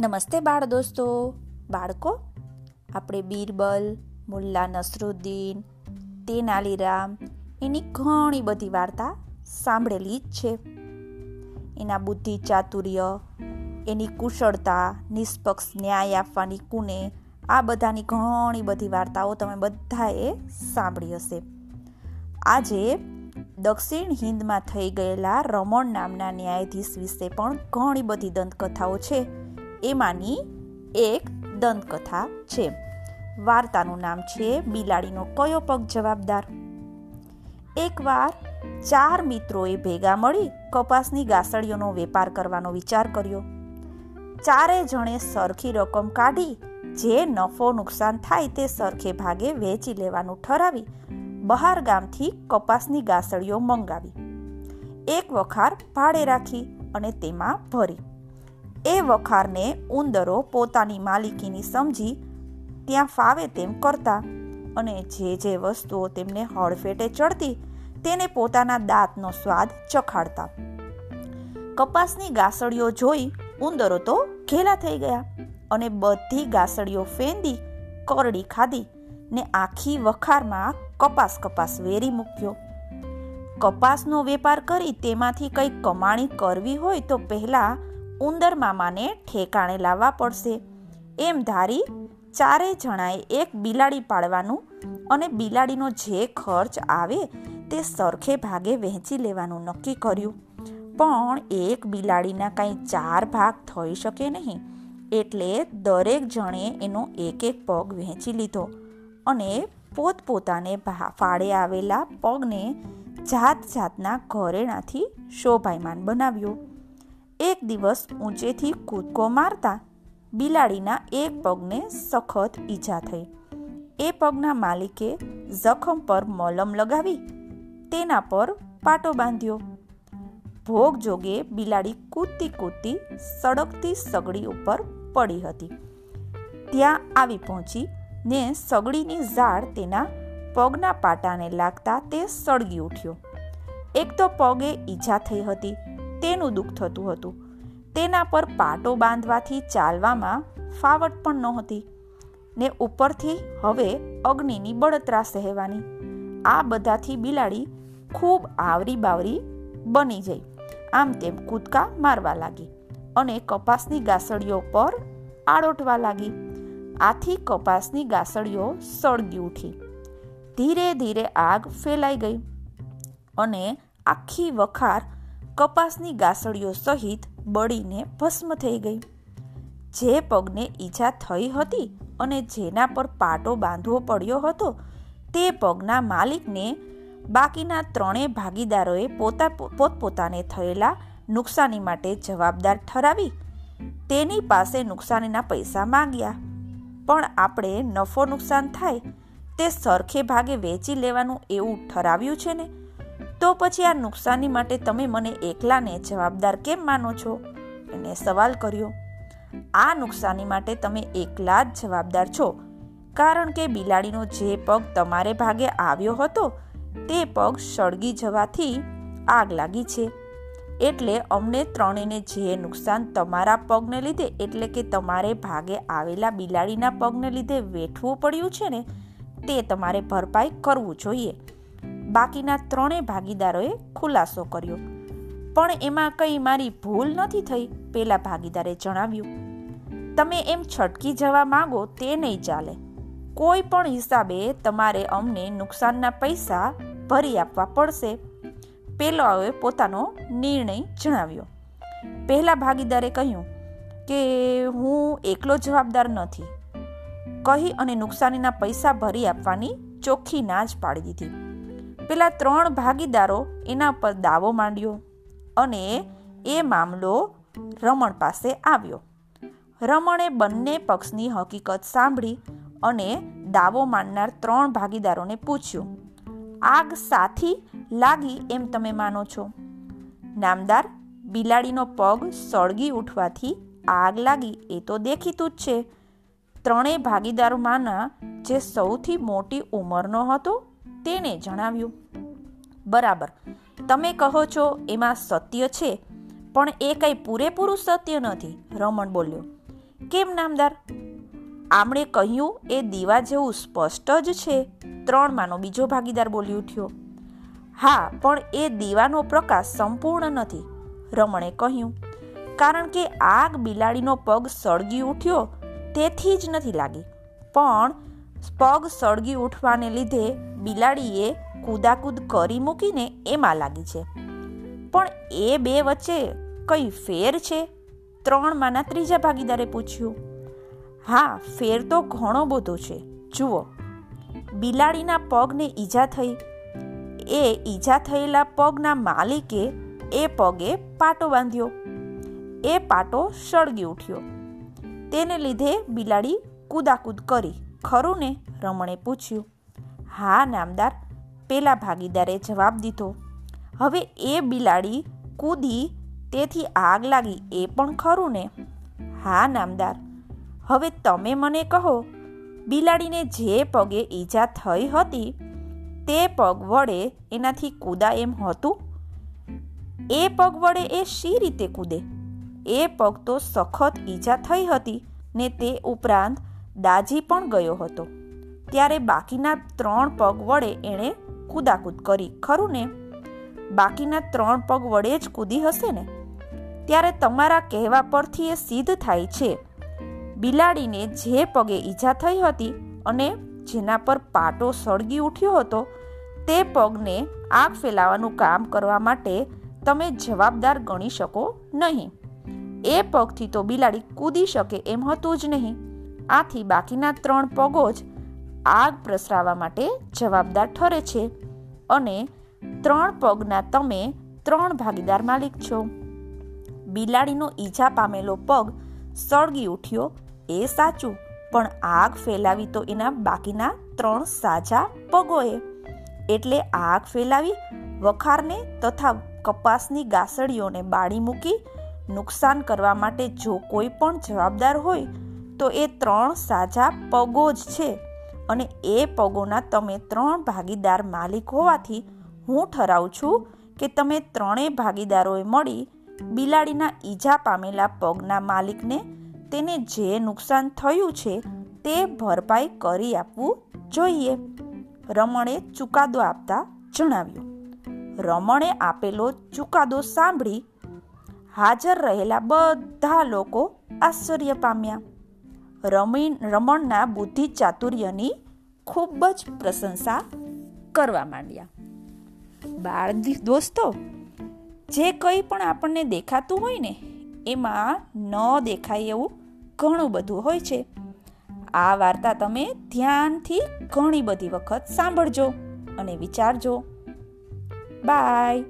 નમસ્તે બાળ દોસ્તો. બાળકો, આપણે બીરબલ, મુલ્લા નસરુદ્દીન, તેનાલીરામ, એની ઘણી બધી વાર્તા સાંભળેલી જ છે. એના બુદ્ધિ ચાતુર્ય, એની કુશળતા, નિષ્પક્ષ ન્યાય આપવાની કુને, આ બધાની ઘણી બધી વાર્તાઓ તમે બધાએ સાંભળી હશે. આજે દક્ષિણ હિન્દમાં થઈ ગયેલા રમણ નામના ન્યાયાધીશ વિશે પણ ઘણી બધી દંતકથાઓ છે. એમાંની એક દંતકથા છે. વાર્તાનું નામ છે બિલાડીનો કયો પગ જવાબદાર? એકવાર ચાર મિત્રોએ ભેગા મળી કપાસની ગાસડીઓનો વેપાર કરવાનો વિચાર કર્યો. ચારે જણે સરખી રકમ કાઢી, જે નફો નુકસાન થાય તે સરખે ભાગે વેચી લેવાનું ઠરાવી, બહાર ગામથી કપાસની ગાસડીઓ મંગાવી. એક વખાર ભાડે રાખી અને તેમાં ભરી. એ વખારને ઉંદરો પોતાની માલિકીની સમજી ત્યાં ફાવે તેમ કરતા અને જે જે વસ્તુઓ તેમને હળફેટે ચડતી તેને પોતાના દાંતનો સ્વાદ ચખાડતા. કપાસની ગાસડીઓ જોઈ ઉંદરો તો ઘેલા થઈ ગયા અને બધી ગાસડીઓ ફેંદી, કરડી ખાધી ને આખી વખારમાં કપાસ કપાસ વેરી મૂક્યો. કપાસનો વેપાર કરી તેમાંથી કંઈક કમાણી કરવી હોય તો પહેલાં ઉંદર મામાને ઠેકાણે લાવવા પડશે. એમ ધારી ચારે જણાએ એક બિલાડી પાડવાનું અને બિલાડીનો જે ખર્ચ આવે તે સરખે ભાગે વહેંચી લેવાનું નક્કી કર્યું. પણ એક બિલાડીના કાંઈ ચાર ભાગ થઈ શકે નહીં. એટલે દરેક જણે એનો એક એક પગ વહેંચી લીધો અને પોતપોતાને ફાળે આવેલા પગને જાત જાતના ઘરેણાથી શોભાયમાન બનાવ્યો. એક દિવસ ઊંચેથી કૂદકો મારતા બિલાડીના એક પગને સખત ઈજા થઈ. એ પગના માલિકે જખમ પર મલમ લગાવી તેના પર પાટો બાંધ્યો. ભોગ જોગે બિલાડી કૂદતી કૂદતી સળગતી સગડી ઉપર પડી હતી. ત્યાં આવી પહોંચી ને સગડીની ઝાડ તેના પગના પાટાને લાગતા તે સળગી ઉઠ્યો. એક તો પગે ઈજા થઈ હતી તેનું દુઃખ થતું હતું. તેના પર પાટો બાંધવાથી ચાલવામાં ફાવટ પણ નહોતી. ને ઉપરથી હવે અગ્નિની બળતરા સહેવાની. આ બધાથી બિલાડી ખૂબ આવરી બાવરી બની જઈ આમ તેમ કૂદકા મારવા લાગી અને કપાસની ગાસડીઓ પર આડોટવા લાગી. આથી કપાસની ગાસડીઓ સળગી ઉઠી. ધીરે ધીરે આગ ફેલાઈ ગઈ અને આખી વખાર કપાસની ગાસડીઓ સહિત બળીને ભસ્મ થઈ ગઈ. જે પગને ઈજા થઈ હતી અને જેના પર પાટો બાંધવો પડ્યો હતો, તે પગના માલિકને બાકીના ત્રણેય ભાગીદારોએ પોતા પોતપોતાને થયેલા નુકસાની માટે જવાબદાર ઠરાવી તેની પાસે નુકસાનીના પૈસા માંગ્યા. પણ આપણે નફો નુકસાન થાય તે સરખે ભાગે વેચી લેવાનું એવું ઠરાવ્યું છે ને? તો પછી આ નુકસાની માટે તમે મને એકલાને જવાબદાર કેમ માનો છો? એને સવાલ કર્યો. આ નુકસાની માટે તમે એકલા જ જવાબદાર છો. કારણ કે બિલાડીનો જે પગ તમારે ભાગે આવ્યો હતો, તે પગ સળગી જવાથી આગ લાગી છે. એટલે અમને ત્રણેયને જે નુકસાન તમારા પગને લીધે, એટલે કે તમારે ભાગે આવેલા બિલાડીના પગને લીધે વેઠવું પડ્યું છે ને, તે તમારે ભરપાઈ કરવું જોઈએ. બાકીના ત્રણેય ભાગીદારોએ ખુલાસો કર્યો. પણ એમાં કંઈ મારી ભૂલ નથી થઈ, પેલા ભાગીદારે જણાવ્યું. તમે એમ છટકી જવા માંગો તે નહીં ચાલે. કોઈ પણ હિસાબે તમારે અમને નુકસાનના પૈસા ભરી આપવા પડશે. પેલાઓએ પોતાનો નિર્ણય જણાવ્યો. પહેલા ભાગીદારે કહ્યું કે, હું એકલો જવાબદાર નથી. કહી અને નુકસાનીના પૈસા ભરી આપવાની ચોખ્ખી ના જ પાડી દીધી. પેલા ત્રણ ભાગીદારો એના પર દાવો માંડ્યો અને એ મામલો રમણ પાસે આવ્યો. રમણે બંને પક્ષની હકીકત સાંભળી અને દાવો માંડનાર ત્રણ ભાગીદારોને પૂછ્યું, આગ સાથી લાગી એમ તમે માનો છો? નામદાર, બિલાડીનો પગ સળગી ઉઠવાથી આગ લાગી એ તો દેખીતું જ છે. ત્રણેય ભાગીદારોમાંના જે સૌથી મોટી ઉંમરનો હતો તેને જણાવ્યું, બરાબર, તમે કહો છો એમાં સત્ય છે, પણ એ કંઈ પૂરેપૂરું સત્ય નથી. રમણ બોલ્યો, કેમ નામદાર? આમણે કહ્યું એ દીવા જેવું સ્પષ્ટ જ છે. ત્રણમાંનો બીજો ભાગીદાર બોલી ઉઠ્યો, હા, પણ એ દીવાનો પ્રકાશ સંપૂર્ણ નથી. રમણે કહ્યું, કારણ કે આગ બિલાડીનો પગ સળગી ઉઠ્યો, તેથી જ નથી લાગી. પણ પગ સળગી ઉઠવાને લીધે બિલાડીએ કૂદાકૂદ કરી મૂકીને એમાં લાગી છે. પણ એ બે વચ્ચે કઈ ફેર છે? ત્રણમાંના ત્રીજા ભાગીદારે પૂછ્યું. હા, ફેર તો ઘણો બધો છે. જુઓ. બિલાડીના પગને ઈજા થઈ. એ ઈજા થયેલા પગના માલિકે એ પગે પાટો બાંધ્યો. એ પાટો સળગી ઉઠ્યો. તેને લીધે બિલાડી કૂદાકૂદ કરી. ખરું ને રમણે પૂછ્યું. હા, નામદાર, પેલા ભાગીદારે જવાબ દીધો. હવે એ બિલાડી કૂદી, તેથી આગ લાગી, એ પણ ખરું ને હા, નામદાર. હવે તમે મને કહો, બિલાડીને જે પગે ઈજા થઈ હતી, તે પગ વડે એનાથી કૂદા એમ હતું? એ પગ વડે એ શી રીતે કૂદે? એ પગ તો સખત ઈજા થઈ હતી ને તે ઉપરાંત દાજી પણ ગયો હતો. ત્યારે બાકીના ત્રણ પગ વડે એણે કૂદાકૂદ કરી. ખરું ને? બાકીના ત્રણ પગ વડે જ કૂદી હશે ને? ત્યારે તમારા કહેવા પરથી એ સિદ્ધ થાય છે. બિલાડીને જે પગે ઈજા થઈ હતી અને જેના પર પાટો સળગી ઉઠ્યો હતો, તે પગને આગ ફેલાવાનું કામ કરવા માટે તમે જવાબદાર ગણી શકો નહીં. એ પગથી તો બિલાડી કૂદી શકે એમ હતું જ નહીં. આથી બાકીના ત્રણ પગો જ આગ પ્રસરાવા માટે જવાબદાર ઠરે છે. અને ત્રણ પગના તમે ત્રણ ભાગીદાર માલિક છો. બિલાડીનો ઈજા પામેલો પગ સળગી ઉઠ્યો એ સાચું, પણ આગ ફેલાવી તો એના બાકીના ત્રણ સાજા પગોએ. એટલે આગ ફેલાવી વખારને તથા કપાસની ગાસડીઓને બાળી મૂકી નુકસાન કરવા માટે જો કોઈ પણ જવાબદાર હોય તો એ ત્રણ સાજા પગો જ છે અને એ પગોના તમે ત્રણ ભાગીદાર માલિક હોવાથી હું ઠરાવું છું કે તમે ત્રણેય ભાગીદારોએ મળી બિલાડીના ઈજા પામેલા પગના માલિકને તેને જે નુકસાન થયું છે તે ભરપાઈ કરી આપવું જોઈએ. રમણે ચુકાદો આપતા જણાવ્યું. રમણે આપેલો ચુકાદો સાંભળી હાજર રહેલા બધા લોકો આશ્ચર્ય પામ્યા. રમીન, રમણના બુદ્ધિ ચાતુર્યની ખૂબ જ પ્રશંસા કરવા માંડ્યા. બાળ દોસ્તો, જે કંઈ પણ આપણને દેખાતું હોય ને, એમાં ન દેખાય એવું ઘણું બધું હોય છે. આ વાર્તા તમે ધ્યાનથી ઘણી બધી વખત સાંભળજો અને વિચારજો. બાય.